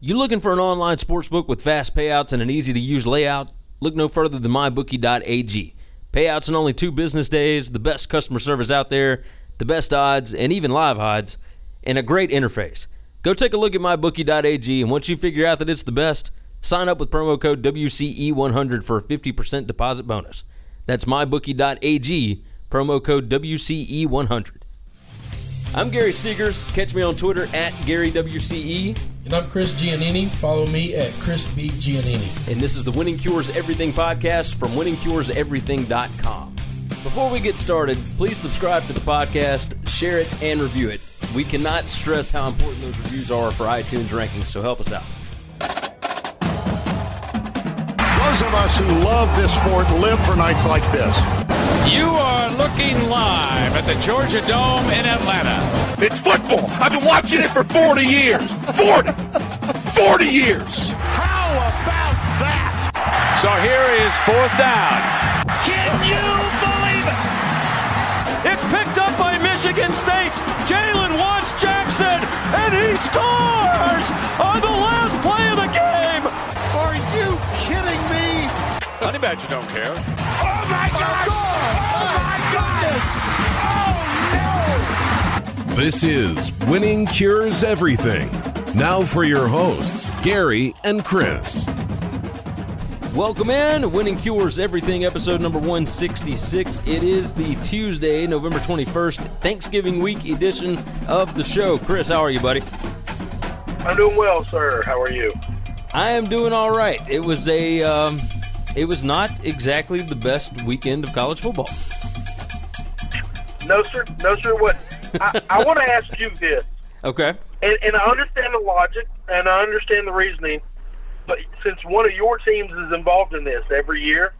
You looking for an online sportsbook with fast payouts and an easy to use layout? Look no further than mybookie.ag. Payouts in only two business days, the best customer service out there, the best odds, and even live odds, and a great interface. Go take a look at mybookie.ag, and once you figure out that it's the best, sign up with promo code WCE100 for a 50% deposit bonus. That's mybookie.ag, promo code WCE100. I'm Gary Seegers. Catch me on Twitter at GaryWCE. And I'm Chris Giannini. Follow me at Chris B. Giannini. And this is the Winning Cures Everything podcast from winningcureseverything.com. Before we get started, please subscribe to the podcast, share it, and review it. We cannot stress how important those reviews are for iTunes rankings, so help us out. Those of us who love this sport live for nights like this. You are looking live at the Georgia Dome in Atlanta. It's football. I've been watching it for 40 years. 40. 40 years. How about that? So here is fourth down. Can you believe it? It's picked up by Michigan State's Jalen Watts Jackson, and he scores on the Honey Badger don't care. Oh my gosh! Oh my goodness! Oh no! This is Winning Cures Everything. Now for your hosts, Gary and Chris. Welcome in, Winning Cures Everything, episode number 166. It is the Tuesday, November 21st, Thanksgiving week edition of the show. Chris, how are you, buddy? I'm doing well, sir. How are you? I am doing all right. It was a, um, it was not exactly the best weekend of college football. No, sir. No, sir. What? I, I want to ask you this, Okay. and, and I understand the logic and I understand the reasoning, but since one of your teams is involved in this every year,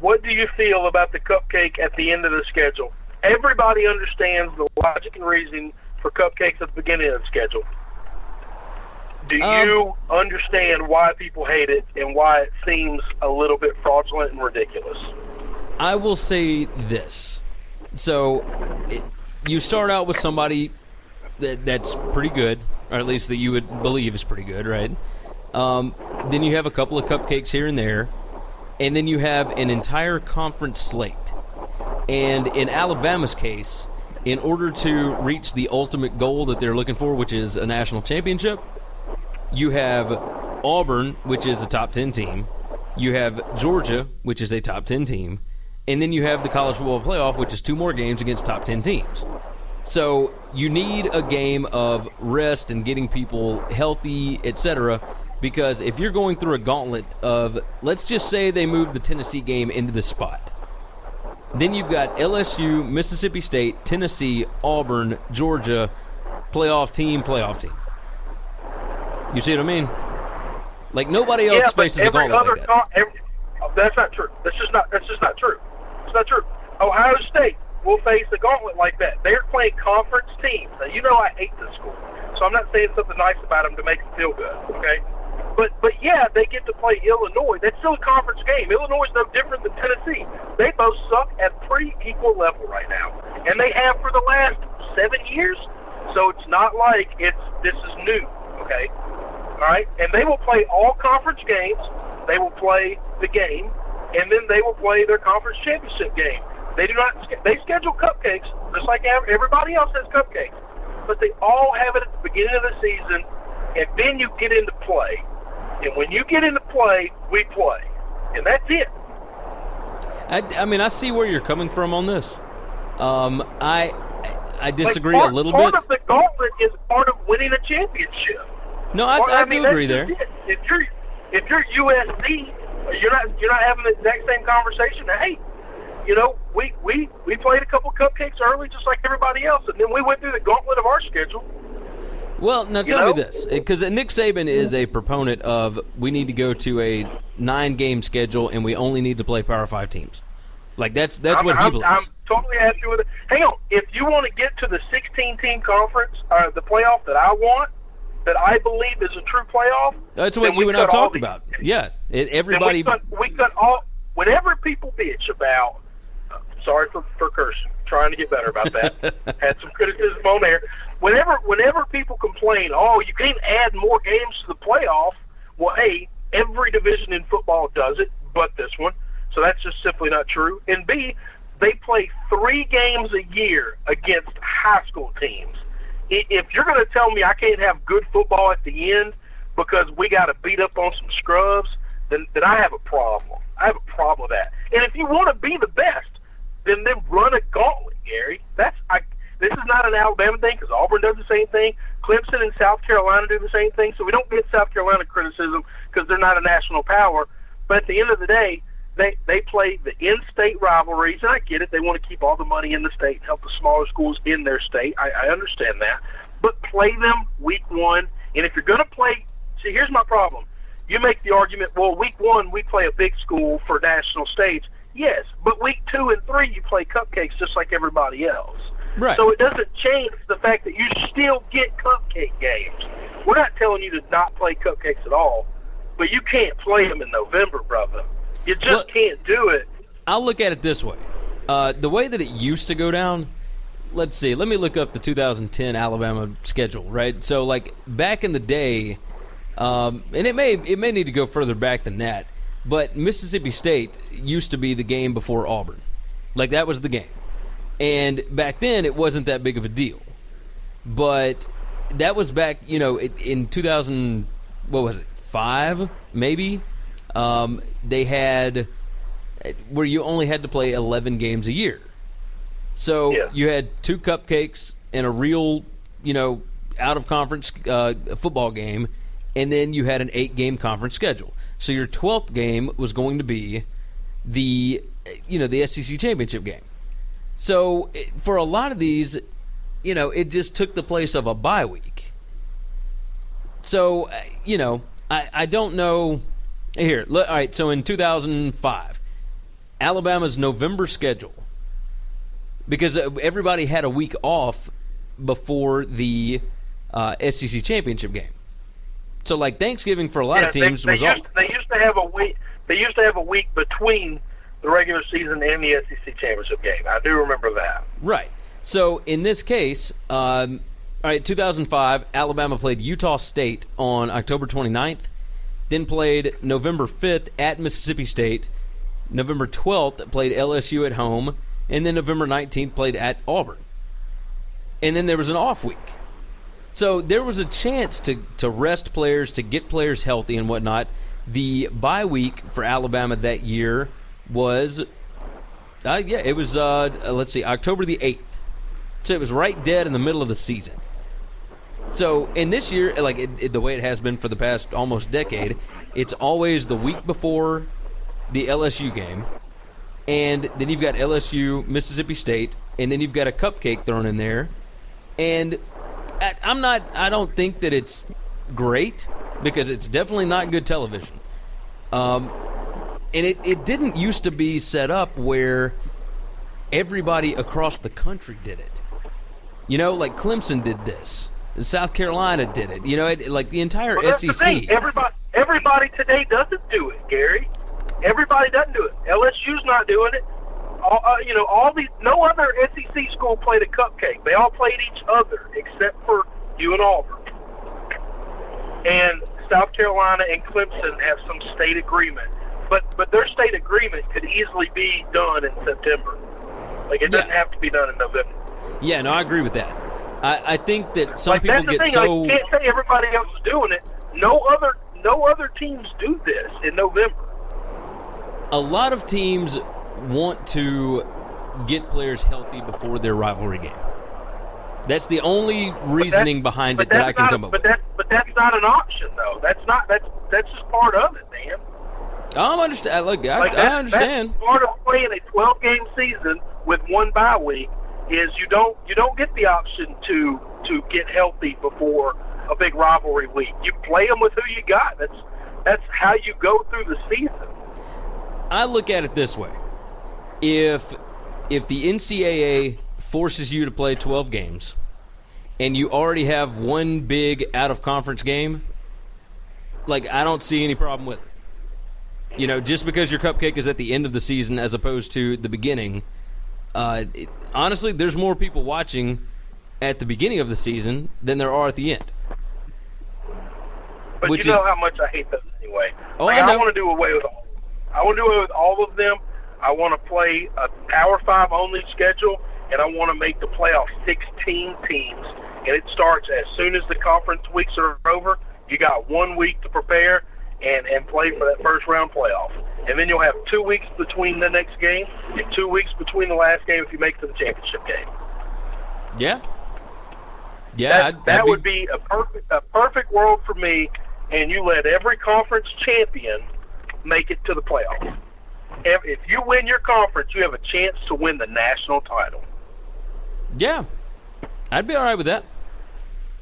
what do you feel about the cupcake at the end of the schedule? Everybody understands the logic and reasoning for cupcakes at the beginning of the schedule. Do Um, you understand why people hate it and why it seems a little bit fraudulent and ridiculous? I will say this. So, it, you start out with somebody that, that's pretty good, or at least that you would believe is pretty good, right? Um, then you have a couple of cupcakes here and there, and then you have an entire conference slate. And in Alabama's case, in order to reach the ultimate goal that they're looking for, which is a national championship, you have Auburn, which is a top 10 team. You have Georgia, which is a top 10 team. And then you have the college football playoff, which is two more games against top 10 teams. So you need a game of rest and getting people healthy, etc. Because if you're going through a gauntlet of, let's just say they move the Tennessee game into the spot. Then you've got LSU, Mississippi State, Tennessee, Auburn, Georgia, playoff team, playoff team. You see what I mean? Like nobody else yeah, faces a gauntlet like that. con- every, oh, that's not true. That's just not. That's just not true. It's not true. Ohio State will face a gauntlet like that. They're playing conference teams. Now you know I hate this school, so I'm not saying something nice about them to make them feel good. Okay, but but yeah, they get to play Illinois. That's still a conference game. Illinois is no different than Tennessee. They both suck at pretty equal level right now, and they have for the last seven years. So it's not like it's this is new. Okay. All right, and they will play all conference games. They will play the game, and then they will play their conference championship game. They do not. They schedule cupcakes just like everybody else has cupcakes, but they all have it at the beginning of the season, and then you get into play. And when you get into play, we play, and that's it. I, I mean, I see where you're coming from on this. Um, I I Like, disagree part, a little part bit. of the gauntlet is part of winning a championship. No, I, Well, I, mean, do agree there. it. If you're if you're USC, you're not you're not having the exact same conversation. Hey, you know, we we we played a couple cupcakes early, just like everybody else, and then we went through the gauntlet of our schedule. Well, now tell know? me this, because Nick Saban is a proponent of we need to go to a nine-game schedule and we only need to play Power Five teams. Like that's that's I'm, what he I'm, believes. I'm totally happy with it. Hang on, if you want to get to the 16 team conference, uh, the playoff that I want, that I believe is a true playoff. that's what we you and I talked these- about. Yeah, it, everybody. we cut, we cut all. Whenever people bitch about, uh, sorry for, for cursing, trying to get better about that. had some criticism on there, whenever whenever people complain, oh, you can't add more games to the playoff. Well, a every division in football does it, but this one. So that's just simply not true. And B, they play three games a year against high school teams. If you're going to tell me I can't have good football at the end because we got to beat up on some scrubs, then then I have a problem. I have a problem with that. And if you want to be the best, then then run a gauntlet, Gary. That's I. This is not an Alabama thing because Auburn does the same thing. Clemson and South Carolina do the same thing. So we don't get South Carolina criticism because they're not a national power. But at the end of the day, they they play the in-state rivalries, and I get it. They want to keep all the money in the state and help the smaller schools in their state. I, I understand that, but play them week one. And if you're going to play, see, here's my problem. You make the argument, well, week one we play a big school for national stage. Yes, but week two and three you play cupcakes just like everybody else. Right. So it doesn't change the fact that you still get cupcake games. We're not telling you to not play cupcakes at all, but you can't play them in November, brother. You just Well- can't do it. I'll look at it this way: uh, the way that it used to go down. Let's see. Let me look up the 2010 Alabama schedule. Right. So, like back in the day, um, and it may it may need to go further back than that. But Mississippi State used to be the game before Auburn. Like that was the game. And back then it wasn't that big of a deal. But that was back, you know, in- in 2000 what was it? 5 maybe. Um, they had where you only had to play 11 games a year. So Yeah. you had two cupcakes and a real, you know, out of conference uh, football game, and then you had an eight game conference schedule. So your 12th game was going to be the, you know, the SEC championship game. So for a lot of these, you know, it just took the place of a bye week. So, uh, you know, I, I don't know. Here, look, all right, so in 2005, Alabama's November schedule, because uh, everybody had a week off before the uh, SEC championship game. So, like Thanksgiving for a lot of teams they, was they off. they used to have a week. They used to have a week between the regular season and the SEC championship game. I do remember that. Right. So in this case, um, all right, 2005, Alabama played Utah State on October 29th, then played November 5th at Mississippi State, November 12th played LSU at home, and then November 19th played at Auburn. And then there was an off week. So there was a chance to, to rest players, to get players healthy and whatnot. The bye week for Alabama that year was uh, yeah, it was. Uh, let's see, October the eighth. So it was right dead in the middle of the season. So in this year, like it, it- the way it has been for the past almost decade, it's always the week before the LSU game, and then you've got LSU, Mississippi State, and then you've got a cupcake thrown in there. And I, I'm not. I don't think that it's great because it's definitely not good television. Um, and it, it didn't used to be set up where everybody across the country did it. You know, like Clemson did this, South Carolina did it. You know, it, like the entire Well, the SEC. thing. Everybody, everybody today doesn't do it, Gary. Everybody doesn't do it. LSU's not doing it. All, uh, you know, all these. No other SEC school played a cupcake. They all played each other except for you and Auburn. And South Carolina and Clemson have some state agreement, but but their state agreement could easily be done in September. Like it doesn't Yeah. have to be done in November. yeah, no, I agree with that. I, I think that some like people get thing. so. You can't say everybody else is doing it. No other no other teams do this in November. a lot of teams want to get players healthy before their rivalry game. That's the only reasoning behind it that I can come up But with. that but that's not an option though. That's not that's that's just part of it, man. I'm understand. Look, I, Like I understand. Part of playing a 12 game season with one bye week is you don't you don't get the option to to get healthy before a big rivalry week. You play them with who you got. That's that's how you go through the season. I look at it this way: if if the NCAA forces you to play 12 games, and you already have one big out of conference game, like I don't see any problem with it. You know, just because your cupcake is at the end of the season as opposed to the beginning. Uh, it, honestly, there's more people watching at the beginning of the season than there are at the end. But Which you know is- how much I hate those anyway. Oh, like, I know. want to do away with all. I want to do away with all of them. I want to play a Power Five only schedule, and I want to make the playoff 16 teams. And it starts as soon as the conference weeks are over. You got one week to prepare and and play for that first round playoff, and then you'll have two weeks between the next game and two weeks between the last game if you make it to the championship game. Yeah. Yeah, that, I'd- that I'd be- would be a perfect a perfect world for me. And you let every conference champion make it to the playoff. If, if you win your conference, you have a chance to win the national title. Yeah, I'd be all right with that.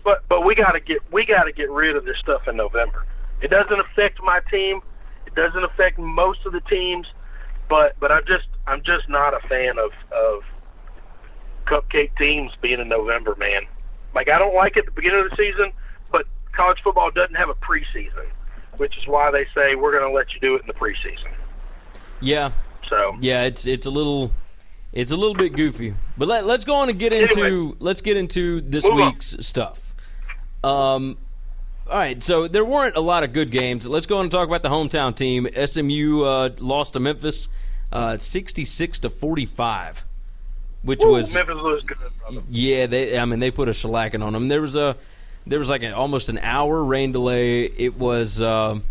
But but we got to get we got to get rid of this stuff in November. It doesn't affect my team. It doesn't affect most of the teams. But but I'm just I'm just not a fan of of cupcake teams being in November, man. Like I don't like it at the beginning of the season, but college football doesn't have a preseason, which is why they say we're going to let you do it in the preseason. Yeah, So yeah, it's it's a little it's a little bit goofy. But let, let's go on and get into Anyway. let's get into this Move on. week's stuff. Um, all right, so there weren't a lot of good games. Let's go on and talk about the hometown team. SMU uh, lost to Memphis, uh, sixty-six to forty-five, which Woo, was Memphis was good, brother. Yeah, they. I mean, they put a shellacking on them. There was a, there was like an, almost an hour rain delay. It was, um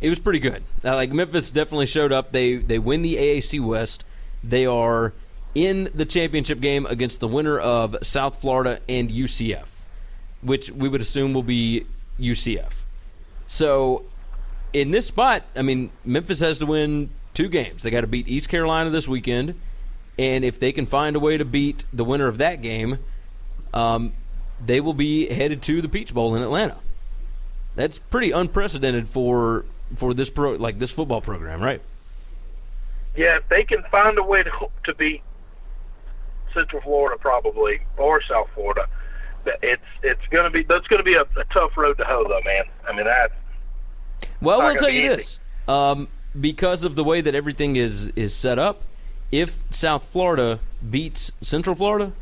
it was pretty good. Uh, like Memphis definitely showed up. They they win the AAC West. They are in the championship game against the winner of South Florida and UCF, which we would assume will be UCF. So, in this spot, I mean, Memphis has to win two games. They got to beat East Carolina this weekend, and if they can find a way to beat the winner of that game, um, they will be headed to the Peach Bowl in Atlanta. That's pretty unprecedented for for this pro like this football program, right? Yeah, if they can find a way to to beat Central Florida, probably or South Florida, it's it's going to be that's going to be a, a tough road to hoe, though, man. I mean that. Well, we'll tell you easy. this: um, because of the way that everything is is set up, if South Florida beats Central Florida,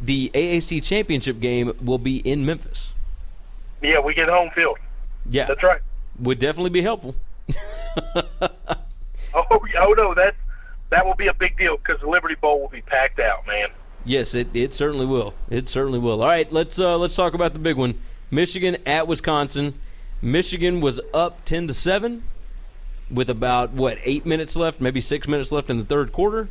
the AAC championship game will be in Memphis. Yeah, we get home field. Yeah, That's right. would definitely be helpful. Oh, oh no, that's that will be a big deal because the Liberty Bowl will be packed out, man. Yes, it, it certainly will. It certainly will. All right, let's uh, let's talk about the big one. Michigan at Wisconsin. Michigan was up ten to seven with about what eight minutes left, maybe six minutes left in the third quarter.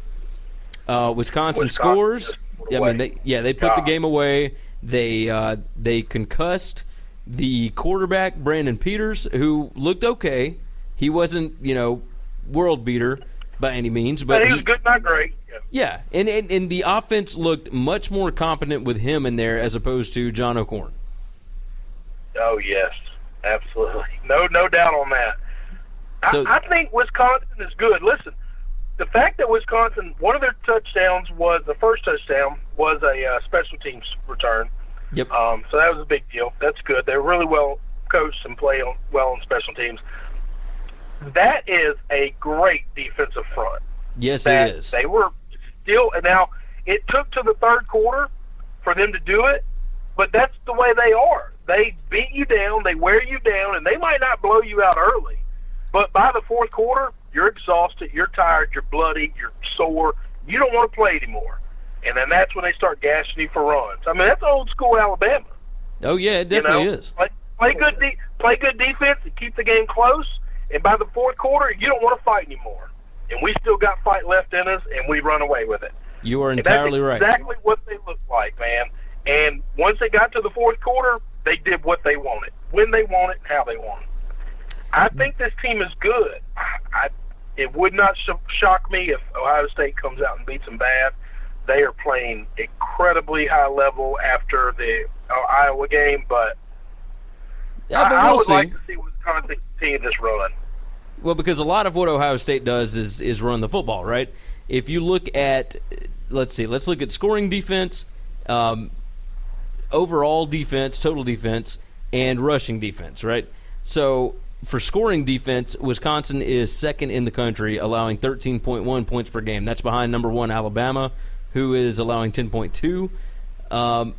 Uh, Wisconsin, Wisconsin scores. Yeah, I mean, they, yeah, they put the game away. They uh, they concussed the quarterback Brandon Peters, who looked okay. He wasn't, you know, world beater by any means, but, But he was good, not great. Yeah. and, and and the offense looked much more competent with him in there as opposed to John O'Korn. Oh yes, absolutely. No, no doubt on that. So- I, I think Wisconsin is good. Listen, the fact that Wisconsin, one of their touchdowns was the first touchdown was a uh, special teams return. Yep. Um, so that was a big deal. That's good. They're really well coached and play on, well on special teams. That is a great defensive front. yes, it is. They were still, and now it took to the third quarter for them to do it, but that's the way they are. They beat you down, they wear you down, and they might not blow you out early, but by the fourth quarter, you're exhausted, you're tired, you're bloody, you're sore, you don't want to play anymore. And then that's when they start gashing you for runs. I mean, that's old school Alabama. oh yeah, it You definitely know? is. Play, play good, de- play good defense and keep the game close. And by the fourth quarter, you don't want to fight anymore. And we still got fight left in us, and we run away with it. You are entirely that's right. Exactly what they looked like, man. And once they got to the fourth quarter, they did what they wanted, when they wanted, how they wanted. I think this team is good. I, I it would not sh- shock me if Ohio State comes out and beats them bad. They are playing incredibly high level after the uh, Iowa game, but Yeah, but I, I we'll would see. like to see Wisconsin continue this run. Well, because a lot of what Ohio State does is is run the football, right? If you look at, let's see, let's look at scoring defense, um, overall defense, total defense, and rushing defense, right? So for scoring defense, Wisconsin is second in the country, allowing 13.1 points per game. That's behind number one Alabama, who is allowing 10.2. Um,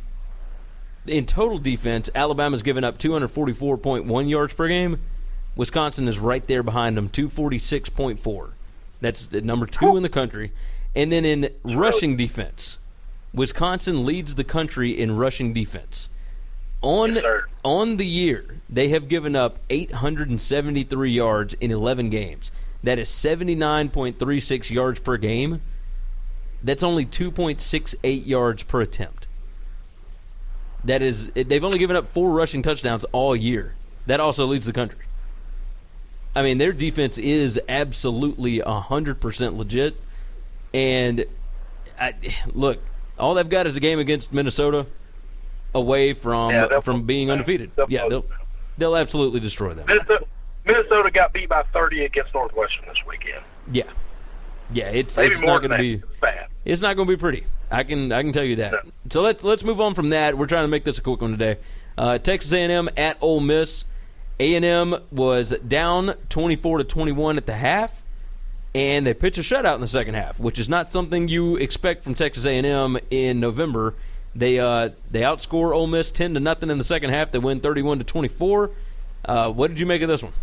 in total defense, Alabama's given up 244.1 yards per game. Wisconsin is right there behind them, 246.4. That's number two in the country. And then in rushing defense, Wisconsin leads the country in rushing defense. On Yes, on the year, they have given up 873 yards in 11 games. That is 79.36 yards per game. That's only 2.68 yards per attempt. That is, they've only given up four rushing touchdowns all year. That also leads the country. I mean, their defense is absolutely 100% legit. And I, look, all they've got is a game against Minnesota away from Yeah, from being undefeated. they'll- yeah, they'll they'll absolutely destroy them. Minnesota, Minnesota got beat by 30 against Northwestern this weekend. Yeah, yeah, it's Maybe it's not going to be bad. it's not going to be pretty. I can I can tell you that. No. So let's let's move on from that. We're trying to make this a quick one today. Uh, Texas A&M at Ole Miss. A&M was down 24 to 21 at the half, and they pitch a shutout in the second half, which is not something you expect from Texas A&M in November. They uh, they outscore Ole Miss 10 to nothing in the second half. They win 31 to 24. Uh, what did you make of this one?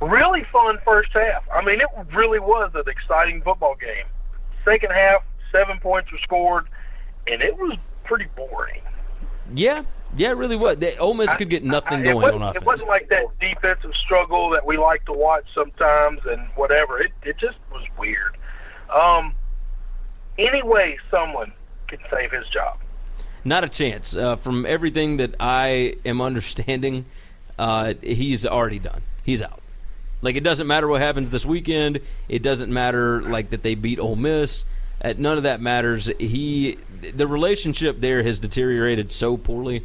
Really fun first half. I mean, it really was an exciting football game. Second half, seven points were scored, and it was pretty boring. Yeah, yeah, it really was. They, Ole Miss could get nothing I- going it wasn't, on offense. It wasn't like that defensive struggle that we like to watch sometimes and whatever. It it just was weird. Um, any way someone can save his job. Not a chance. Uh, from everything that I am understanding, uh, he's already done. He's out. Like it doesn't matter what happens this weekend. It doesn't matter like that they beat Ole Miss. Uh, none of that matters. He, the relationship there has deteriorated so poorly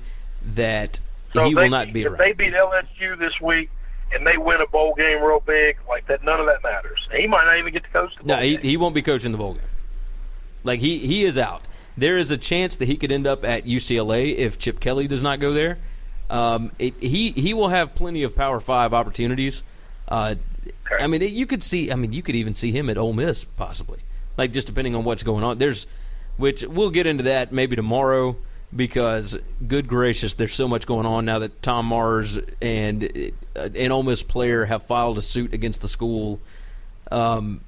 that So he will not be if around. they beat LSU this week and they win a bowl game real big, like that, none of that matters. He might not even get to coach the bowl No, he, he won't be coaching the bowl game. Like he he is out. There is a chance that he could end up at UCLA if Chip Kelly does not go there. Um, it, he he will have plenty of Power Five opportunities. Uh, I mean, it, you could see. I mean, you could even see him at Ole Miss possibly. Like just depending on what's going on. There's, which we'll get into that maybe tomorrow because good gracious, there's so much going on now that Tom Mars and an Ole Miss player have filed a suit against the school. Um,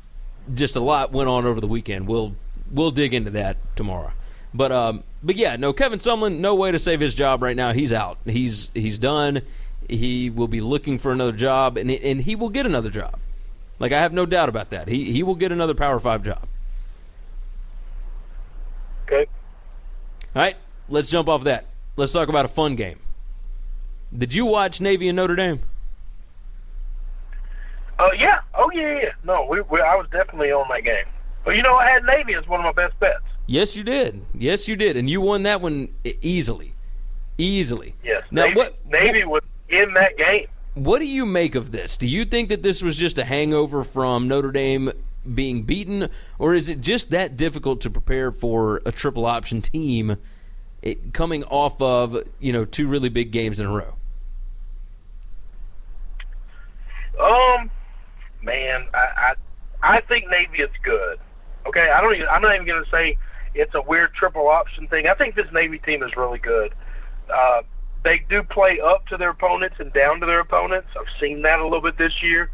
just a lot went on over the weekend. We'll we'll dig into that tomorrow. But um, but yeah, no, Kevin Sumlin, no way to save his job right now. He's out. He's he's done. He will be looking for another job, and and he will get another job. Like I have no doubt about that. He he will get another Power Five job. Okay. All right, let's jump off that. Let's talk about a fun game. Did you watch Navy and Notre Dame? Oh yeah. Oh yeah. yeah. No, we, we I was definitely on that game. But you know, I had Navy as one of my best bets. Yes, you did. Yes, you did, and you won that one easily, easily. Yes. Now, Navy, what Navy was in that game. What do you make of this? Do you think that this was just a hangover from Notre Dame being beaten, or is it just that difficult to prepare for a triple option team it, coming off of you know two really big games in a row? Um, man, I I, I think Navy is good. Okay, I don't. Even, I'm not even going to say it's a weird triple option thing. I think this Navy team is really good. Uh, they do play up to their opponents and down to their opponents. I've seen that a little bit this year,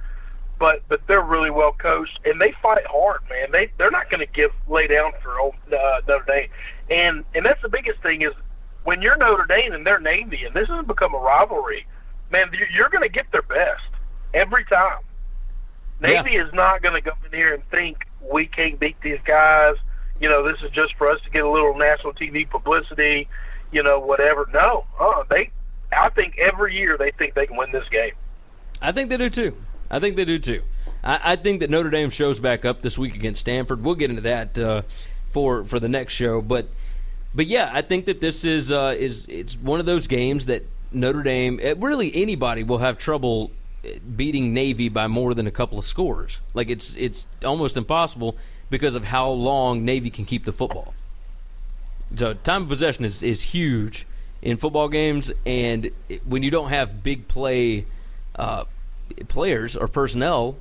but but they're really well coached and they fight hard, man. They they're not going to give lay down for old, uh, Notre Dame, and and that's the biggest thing is when you're Notre Dame and they're Navy, and this has become a rivalry. Man, you're- you're going to get their best every time. Navy is not going to go in here and think we can't beat these guys. You know, this is just for us to get a little national TV publicity. You know, whatever. No, uh, they. I think every year they think they can win this game. I think they do too. I think they do too. I, I think that Notre Dame shows back up this week against Stanford. We'll get into that uh, for for the next show, but but yeah, I think that this is uh, is it's one of those games that Notre Dame, eh, really anybody, will have trouble eh, beating Navy by more than a couple of scores. Like it's it's almost impossible because of how long Navy can keep the football. So time of possession is, is huge in football games, and when you don't have big play uh, players or personnel,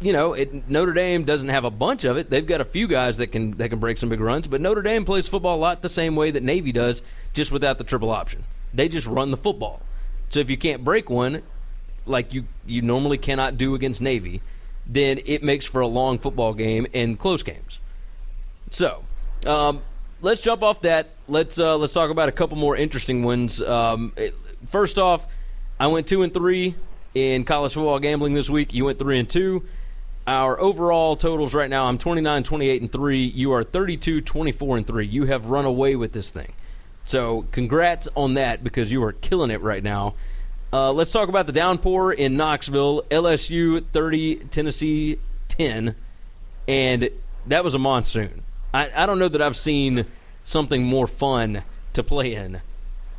you know, it, Notre Dame doesn't have a bunch of it. They've got a few guys that can that can break some big runs, but Notre Dame plays football a lot the same way that Navy does, just without the triple option. They just run the football. So if you can't break one, like you you normally cannot do against Navy, then it makes for a long football game and close games. So, um, let's jump off that. Let's uh, let's talk about a couple more interesting ones. Um, it, first off, I went two and three in college football gambling this week. You went three and two. Our overall totals right now, I'm 29, 28, and 3. You are 32, 24, and 3. You have run away with this thing. So, congrats on that because you are killing it right now. Uh, let's talk about the downpour in Knoxville. LSU 30, Tennessee 10. And that was a monsoon. I, I don't know that I've seen something more fun to play in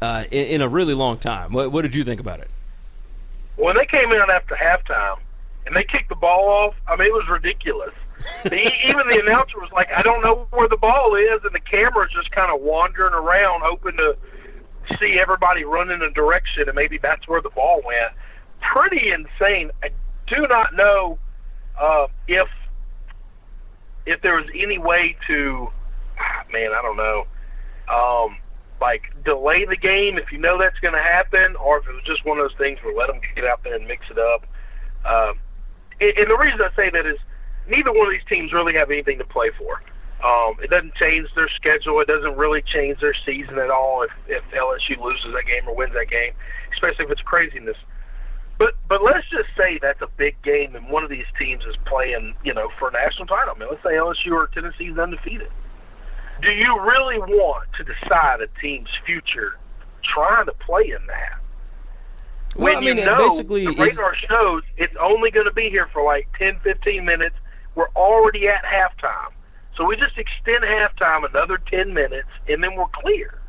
uh, in, in, a really long time. What, what did you think about it? When they came in after halftime, and they kicked the ball off. I mean, it was ridiculous. the, even the announcer was like, "I don't know where the ball is," and the camera's just kind of wandering around, hoping to see everybody run in a direction, and maybe that's where the ball went. Pretty insane. I do not know uh, if if there was any way to, man, I don't know, um, like delay the game if you know that's going to happen, or if it was just one of those things where let them get out there and mix it up. Um, and the reason I say that is neither one of these teams really have anything to play for. Um, it doesn't change their schedule. It doesn't really change their season at all if, if LSU loses that game or wins that game, especially if it's craziness. But but let's just say that's a big game and one of these teams is playing, you know, for a national title. I mean, let's say LSU or Tennessee is undefeated. Do you really want to decide a team's future trying to play in that? Well, when I mean, you know basically, the radar shows it's only going to be here for like 10, 15 minutes. We're already at halftime. So we just extend halftime another 10 minutes, and then we're clear.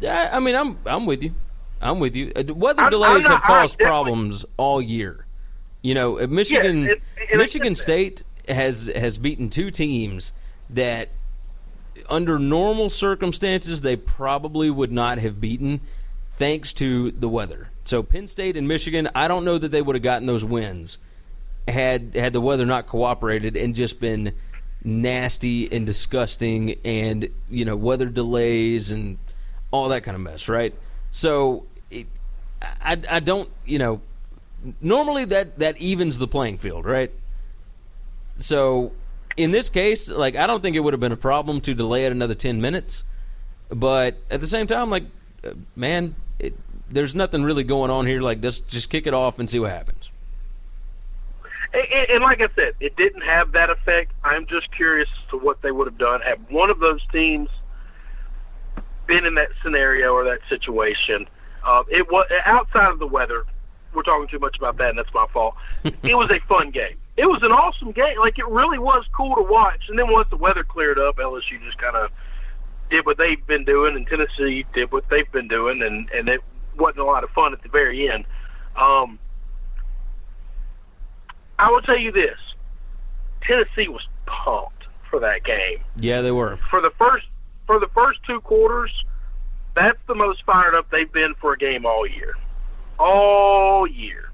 Yeah, I mean, I'm I'm with you. I'm with you. Uh, weather I'm- delays I'm not- have caused problems all year. You know, uh, Michigan it- it- Michigan State has has beaten two teams that under normal circumstances they probably would not have beaten thanks to the weather. So Penn State and Michigan, I don't know that they would have gotten those wins had had the weather not cooperated and just been nasty and disgusting and you know weather delays and all that kind of mess, right? So it, I I don't you know normally that that evens the playing field, right? So in this case, like I don't think it would have been a problem to delay it another ten minutes, but at the same time, like uh, man, it, there's nothing really going on here. Like just just kick it off and see what happens. And, and, like I said, it didn't have that effect. I'm just curious as to what they would have done had one of those teams been in that scenario or that situation. Uh, it was outside of the weather. We're talking too much about that, and that's my fault. it was a fun game. It was an awesome game. Like it really was cool to watch. And then once the weather cleared up, LSU just kind of did what they've been doing, and Tennessee did what they've been doing, and and it wasn't a lot of fun at the very end. Um, I will tell you this: Tennessee was pumped for that game. Yeah, they were. For the first for the first two quarters, that's the most fired up they've been for a game all year. All year.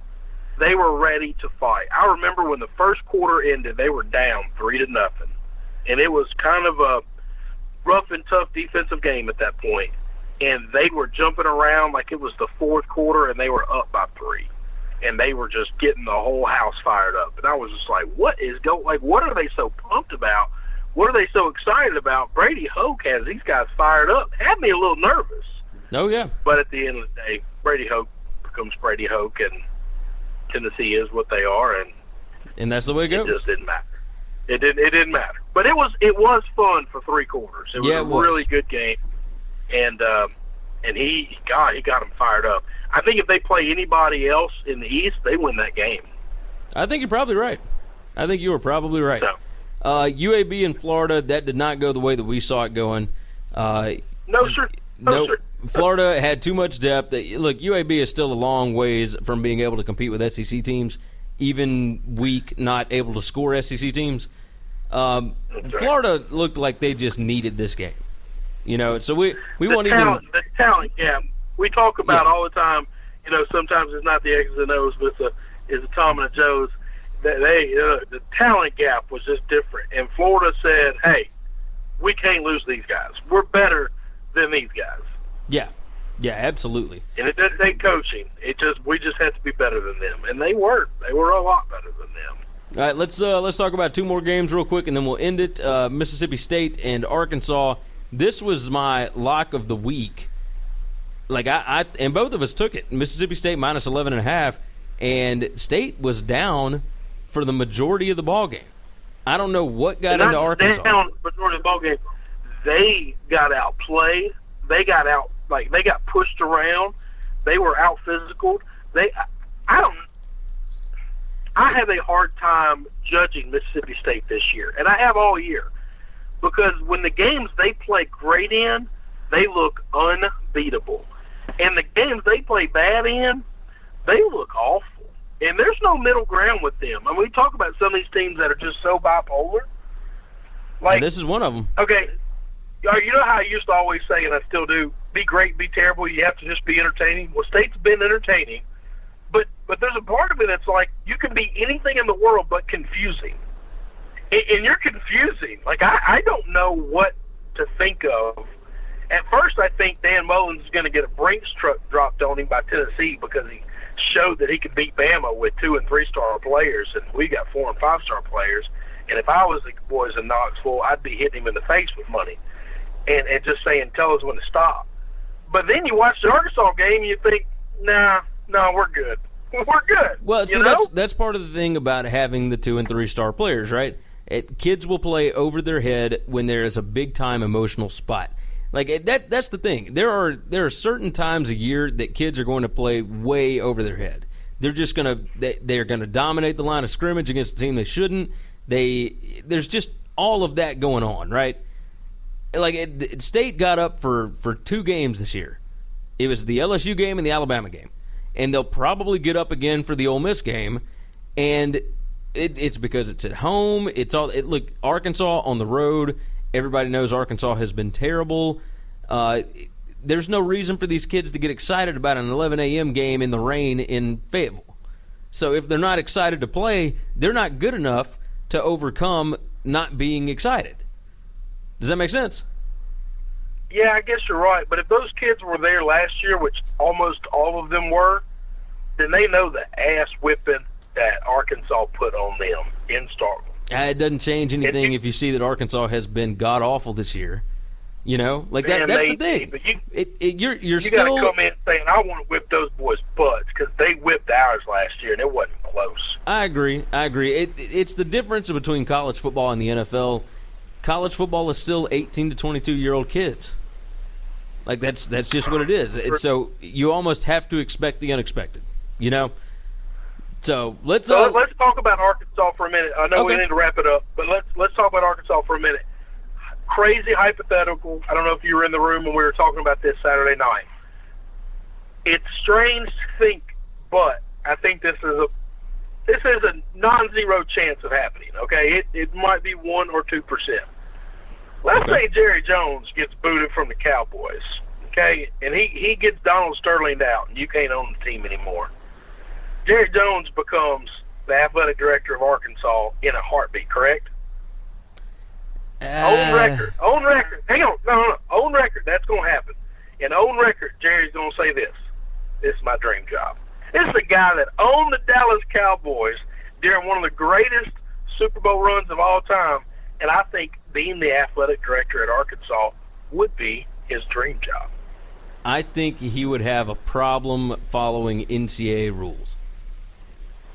They were ready to fight. I remember when the first quarter ended, they were down three to nothing. And it was kind of a rough and tough defensive game at that point. And they were jumping around like it was the fourth quarter and they were up by three. And they were just getting the whole house fired up. And I was just like, what is going like what are they so pumped about? What are they so excited about? Brady Hoke has these guys fired up. Had me a little nervous. Oh yeah. But at the end of the day, Brady Hoke becomes Brady Hoke, and Tennessee is what they are, and And that's the way it goes it just didn't matter. It didn't. It didn't matter. But it was. It was fun for three quarters. It was Yeah, a was. really good game, and um, and he God, he got them fired up. I think if they play anybody else in the East, they win that game. I think you're probably right. I think you were probably right. So Uh, UAB in Florida, that did not go the way that we saw it going. Uh, no, sir. No, no, sir. Florida had too much depth. Look, UAB is still a long ways from being able to compete with SEC teams, even weak, not able to score SEC teams. Um, Florida looked like they just needed this game. You know, so we we the won't even. the talent gap. We talk about Yeah. all the time. You know, sometimes it's not the X's and O's, but it's a, it's a Tom and a Joe's. they, they uh, the talent gap was just different, and Florida said, "Hey, we can't lose these guys. We're better than these guys." Yeah, yeah, absolutely. And it doesn't take coaching. It just we just have to be better than them, and they were. They were a lot better than them. All right, let's uh, let's talk about two more games real quick, and then we'll end it. Uh, Mississippi State and Arkansas. This was my lock of the week. Like I, I, and both of us took it. Mississippi State minus eleven and a half, and State was down for the majority of the ball game. I don't know what got into Arkansas. Down majority of the ball game, they got outplayed. They got out like they got pushed around. They were out physical. They, I, I don't. I have a hard time judging Mississippi State this year, and I have all year, because when the games they play great in, they look unbeatable, and the games they play bad in, they look awful. And there's no middle ground with them. I mean, we talk about some of these teams that are just so bipolar. Like And this is one of them. Okay, Uh, you know how I used to always say, and I still do: be great, be terrible. You have to just be entertaining. Well, State's been entertaining, but but there's a part of it that's like you can be anything in the world but confusing, and, you're confusing. Like I, I don't know what to think of. At first, I think Dan Mullins is going to get a Brinks truck dropped on him by Tennessee because he showed that he could beat Bama with two and three star players, and we got four and five star players. And if I was the boys in Knoxville, I'd be hitting him in the face with money and, and just saying, tell us when to stop. But then you watch the Arkansas game, and you think, nah, no, we're good. We're good. Well, you see, know? that's that's part of the thing about having the two and three star players, right? It, kids will play over their head when there is a big time emotional spot. Like that. That's the thing. There are there are certain times a year that kids are going to play way over their head. They're just gonna they, they're gonna dominate the line of scrimmage against a team they shouldn't. They there's just all of that going on, right? Like it, it- State got up for for two games this year. It was the LSU game and the Alabama game, and they'll probably get up again for the Ole Miss game. And it, it's because it's at home. It's all it, look Arkansas on the road. Everybody knows Arkansas has been terrible. Uh, there's no reason for these kids to get excited about an 11 a.m. game in the rain in Fayetteville. So if they're not excited to play, they're not good enough to overcome not being excited. Does that make sense? Yeah, I guess you're right. But if those kids were there last year, which almost all of them were, then they know the ass whipping that Arkansas put on them in Starkville. Uh, It doesn't change anything if you see that Arkansas has been god awful this year. You know, like that. That's they- the thing. but you- it, it, you're you're You still got to come in saying, I want to whip those boys' butts because they whipped ours last year and it wasn't close. I agree. I agree. It, it's the difference between college football and the NFL. College football is still 18 to 22 year old kids. Like that's that's just what it is. It's, so you almost have to expect the unexpected. You know. So let's. So Uh, let's talk about Arkansas for a minute. I know we need to wrap it up, but let's let's talk about Arkansas for a minute. Crazy hypothetical. I don't know if you were in the room when we were talking about this Saturday night. It's strange to think, but I think this is a this is a non-zero chance of happening. Okay, it it might be one or two percent. Let's Okay. say Jerry Jones gets booted from the Cowboys. Okay, and he he gets Donald Sterling out, and you can't own the team anymore. Jerry Jones becomes the athletic director of Arkansas in a heartbeat, correct? own uh, record. Own record. Hang on. No, no, no. Own record. That's going to happen. And own record, Jerry's going to say this. This is my dream job. This is the guy that owned the Dallas Cowboys during one of the greatest Super Bowl runs of all time. And I think being the athletic director at Arkansas would be his dream job. I think he would have a problem following NCAA rules.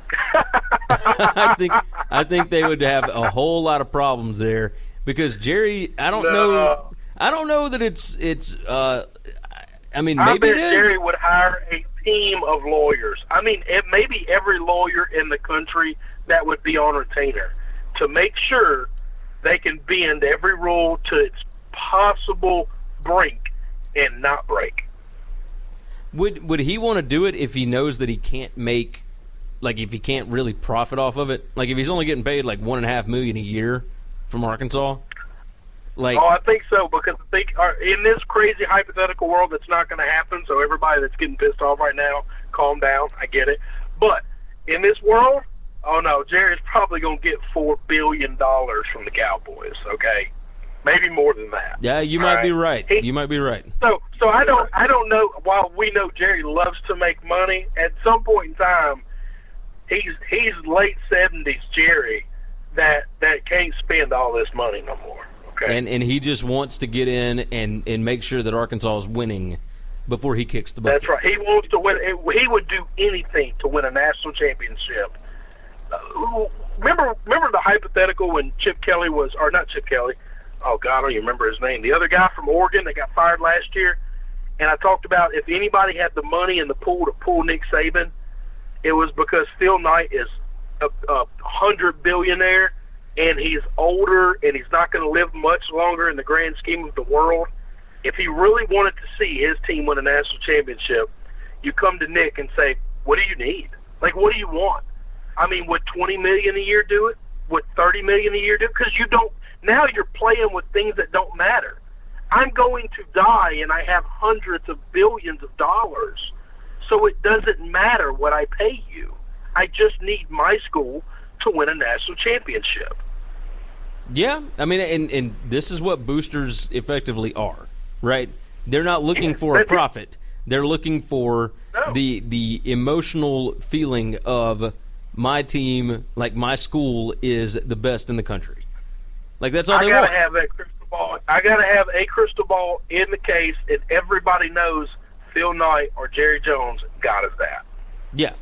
I think I think they would have a whole lot of problems there because Jerry. I don't No. know. I don't know that it's it's. Uh, I mean, I maybe bet it is. Jerry would hire a team of lawyers. I mean, it, maybe every lawyer in the country that would be on retainer to make sure they can bend every rule to its possible brink and not break. Would would he want to do it if he knows that he can't make, like, if he can't really profit off of it? Like, if he's only getting paid like one and a half million a year from Arkansas, like, Oh, I think so because I think uh, in this crazy hypothetical world, that's not going to happen. So everybody that's getting pissed off right now, calm down. I get it, but in this world, Oh no, Jerry's probably going to get four billion dollars from the Cowboys. Okay, maybe more than that. Yeah, you might be right. right. He- You might be right. So, so I don't, I don't know. While we know Jerry loves to make money, at some point in time, he's he's late seventies Jerry that that can't spend all this money no more. Okay, And and he just wants to get in and and make sure that Arkansas is winning before he kicks the bucket. that's right. He wants to win. He would do anything to win a national championship. Uh, remember, remember the hypothetical when Chip Kelly was, or not Chip Kelly. Oh God, I don't even remember his name. The other guy from Oregon that got fired last year. And I talked about if anybody had the money in the pool to pull Nick Saban, it was because Phil Knight is a, a hundred billionaire, and he's older, and he's not going to live much longer in the grand scheme of the world. If he really wanted to see his team win a national championship, you come to Nick and say, "What do you need? Like, what do you want?" I mean, would twenty million a year do it? Would thirty million a year do? Because you don't. Now you're playing with things that don't matter. I'm going to die, and I have hundreds of billions of dollars, so it doesn't matter what I pay you. I just need my school to win a national championship. Yeah, I mean, and and this is what boosters effectively are, right? They're not looking for a profit. They're looking for No. the the emotional feeling of my team, like my school, is the best in the country. Like that's all I they gotta want. have that crystal ball. I gotta have a crystal ball in the case, and everybody knows Phil Knight or Jerry Jones got us that. yeah,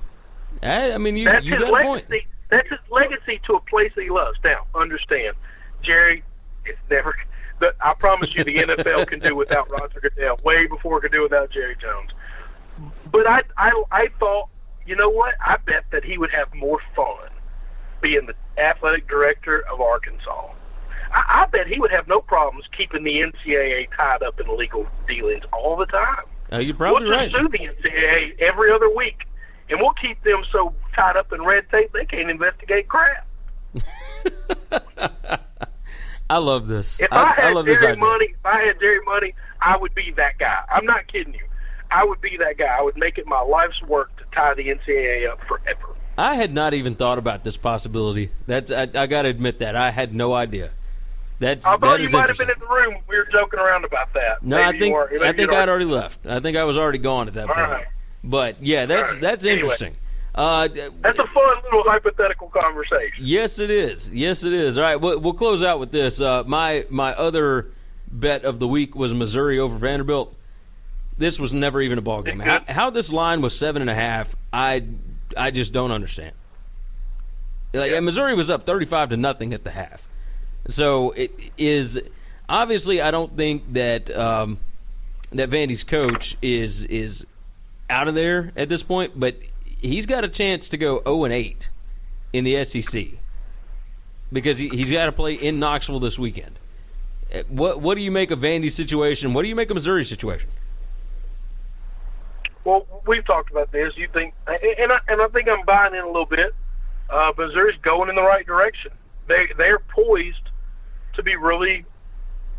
I, I mean, you That's you his got a point. legacy. That's his legacy to a place that he loves. Now, understand, Jerry, it's never. But I promise you, the NFL can do without Roger Goodell way before it could do without Jerry Jones. But I, I, I thought, you know what? I bet that he would have more fun being the athletic director of Arkansas. I, I bet he would have no problems keeping the NCAA tied up in legal dealings all the time. Uh, you're probably we'll right. the NCAA every other week, and we'll keep them so tied up in red tape they can't investigate crap. I love this. If I, I, had love this Jerry money, if I had Jerry money, I would be that guy. I'm not kidding you. I would be that guy. I would make it my life's work to tie the NCAA up forever. I had not even thought about this possibility. That's I, I got to admit that I had no idea. That's I that thought you might have been in the room. We were joking around about that. No, Maybe I think. I think I'd already left. I think I was already gone at that All point. right. But yeah, that's right. that's Anyway. interesting. Uh, That's a fun little hypothetical conversation. yes, it is. Yes, it is. All right, we'll, we'll close out with this. Uh, my my other bet of the week was Missouri over Vanderbilt. This was never even a ball game. How, how this line was seven and a half, I I just don't understand. Like and Missouri was up thirty-five to nothing at the half, so it is obviously I don't think that um, that Vandy's coach is is out of there at this point, but he's got a chance to go zero and eight in the SEC because he, he's got to play in Knoxville this weekend. Uh, What what do you make of Vandy's situation? What do you make of Missouri's situation? Well, we've talked about this. You think, and I, and I think I'm buying in a little bit. Uh, Missouri's going in the right direction. They they're poised to be really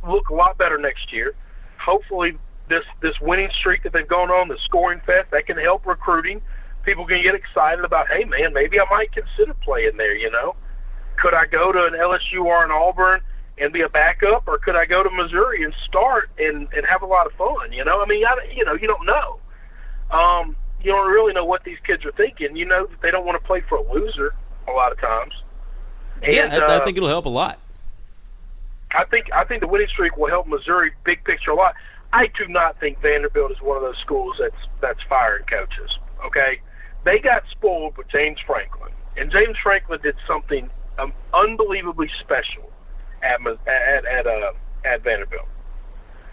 look a lot better next year. Hopefully, this this winning streak that they've gone on, the scoring fest, that can help recruiting. People can get excited about, hey man, maybe I might consider playing there. You know, could I go to an LSU or an Auburn and be a backup, or could I go to Missouri and start and and have a lot of fun? You know, I mean, I, you know, you don't know. Um, you don't really know what these kids are thinking. You know that they don't want to play for a loser a lot of times. And, yeah, I, I uh, think it'll help a lot. I think I think the winning streak will help Missouri big picture a lot. I do not think Vanderbilt is one of those schools that's that's firing coaches. Okay, they got spoiled with James Franklin, and James Franklin did something um, unbelievably special at at at uh, at Vanderbilt.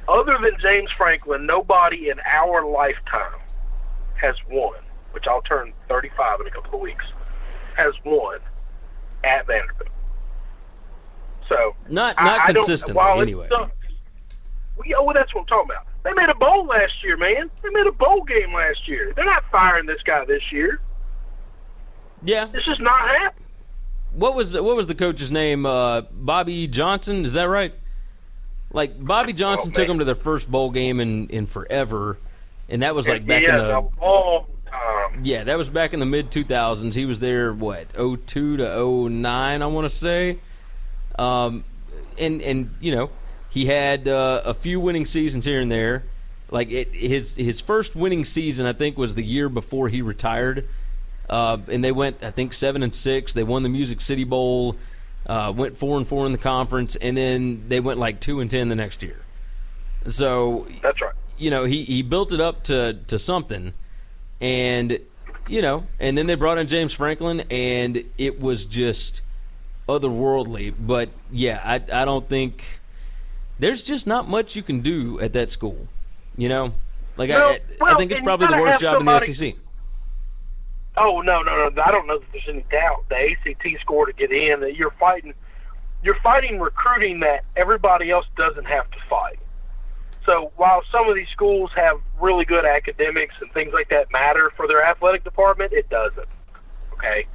Other than James Franklin, nobody in our lifetime has won, which I'll turn 35 in a couple of weeks, has won at Vanderbilt. So Not I- not I consistently it anyway. well, yeah, well, that's what I'm talking about. They made a bowl last year, man. They made a bowl game last year. They're not firing this guy this year. Yeah. This is not happening. What was what was the coach's name? Uh, Bobby Johnson. Is that right? Like Bobby Johnson Oh, took them to their first bowl game in in forever, and that was like back yeah, in the a long time. Yeah, that was back in the mid 2000s. He was there what 02 to 09, I want to say. Um, and and you know he had uh, a few winning seasons here and there. Like it, his his first winning season, I think, was the year before he retired. Uh, and they went, I think, seven and six. They won the Music City Bowl. Uh, went four and four in the conference, and then they went like two and ten the next year. So That's right. you know, he, he built it up to, to something, and you know, and then they brought in James Franklin, and it was just otherworldly. But yeah, I I don't think there's just not much you can do at that school. You know, like I I well, think it's probably the worst job in the SEC. Oh no, no, no! I don't know that there's any doubt. The ACT score to get in, that you're fighting, you're fighting recruiting that everybody else doesn't have to fight. So while some of these schools have really good academics and things like that matter for their athletic department, it doesn't. Okay,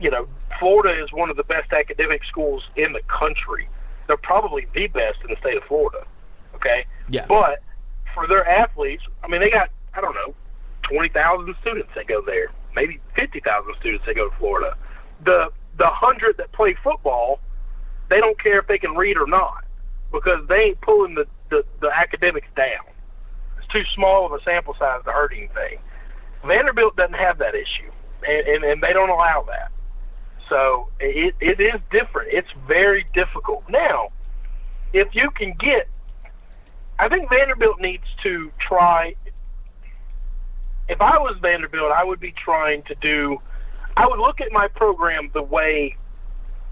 you know, Florida is one of the best academic schools in the country. They're probably the best in the state of Florida. Okay, Yeah. but for their athletes, I mean, they got I don't know twenty thousand students that go there, maybe fifty thousand students that go to Florida. The the hundred that play football, they don't care if they can read or not because they ain't pulling the the, the academics down. It's too small of a sample size to hurt anything. Vanderbilt doesn't have that issue, and and, and they don't allow that. So it it is different. It's very difficult now. If you can get I think Vanderbilt needs to try. If I was Vanderbilt, I would be trying to do. I would look at my program the way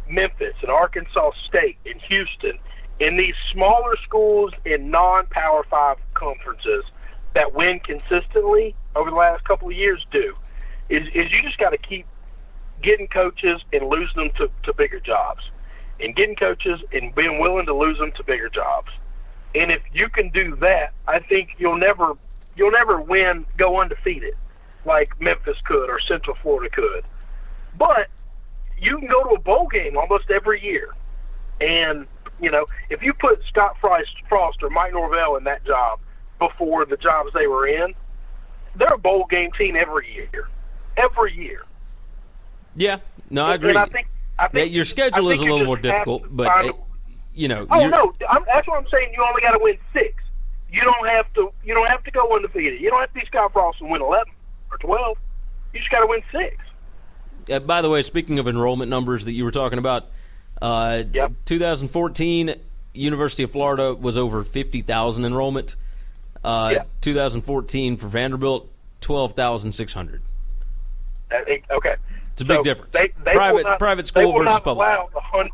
Memphis and Arkansas State and Houston, in these smaller schools in non-power five conferences that win consistently over the last couple of years do. Is is you just got to keep getting coaches and losing them to, to bigger jobs, and getting coaches and being willing to lose them to bigger jobs. And if you can do that, I think you'll never you'll never win go undefeated like Memphis could or Central Florida could. But you can go to a bowl game almost every year. And, you know, if you put Scott Frost, Frost or Mike Norvell in that job before the jobs they were in, they're a bowl game team every year. Every year. Yeah, no, I And agree. I think, I think your schedule is a little more difficult, but find uh, you know, Oh no, I'm, that's what I'm saying. You only got to win six. You don't have to. You don't have to go undefeated. You don't have to be Scott Frost and win eleven or twelve. You just got to win six. Uh, by the way, speaking of enrollment numbers that you were talking about, uh, 2014 University of Florida was over 50,000 enrollment. Uh, Yeah. 2014 for Vanderbilt, 12,600. Okay, It's a big So difference. They, they private not, private school versus public. Hun-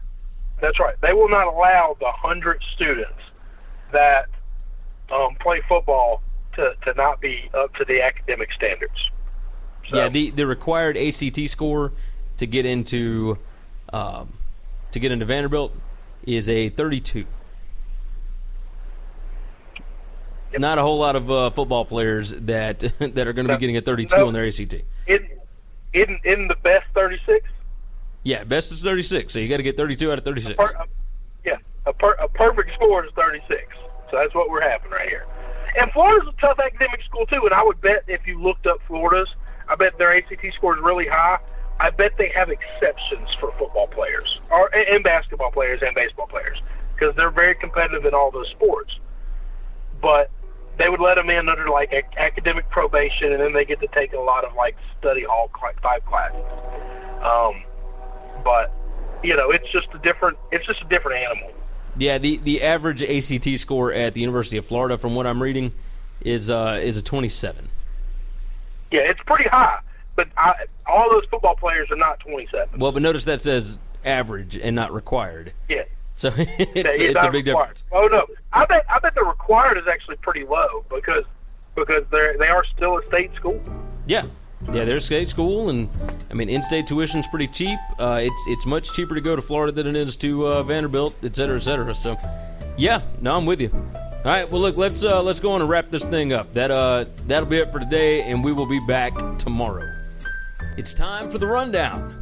that's right. They will not allow the hundred students that um, play football to, to not be up to the academic standards. So, Yeah, the the required ACT score to get into um, to get into Vanderbilt is a 32. Not a whole lot of uh, football players that that are going to No. be getting a 32 No. on their ACT. in in in the best thirty six. Yeah, best is 36, so you got to get 32 out of 36. Per, yeah, a, per, a perfect score is 36. So that's what we're having right here. And Florida's a tough academic school too. And I would bet if you looked up Florida's, I bet their ACT score is really high. I bet they have exceptions for football players, or and basketball players and baseball players, because they're very competitive in all those sports. But they would let them in under like a, academic probation, and then they get to take a lot of like study hall type classes. Um, but you know, it's just a different. It's just a different animal. Yeah, the, the average ACT score at the University of Florida, from what I'm reading, is uh, is a 27. Yeah, it's pretty high, but I, all those football players are not 27. Well, but notice that says average and not required. Yeah, So it's, it's a big required. difference. Oh no, I bet I bet the required is actually pretty low because because they they are still a state school. Yeah, yeah. There's state school, and I mean, in-state tuition's pretty cheap. Uh, it's it's much cheaper to go to Florida than it is to uh, Vanderbilt, et cetera, et cetera. So, yeah, no, I'm with you. All right, well, look, let's uh, let's go on and wrap this thing up. That uh, that'll be it for today, and we will be back tomorrow. It's time for the rundown.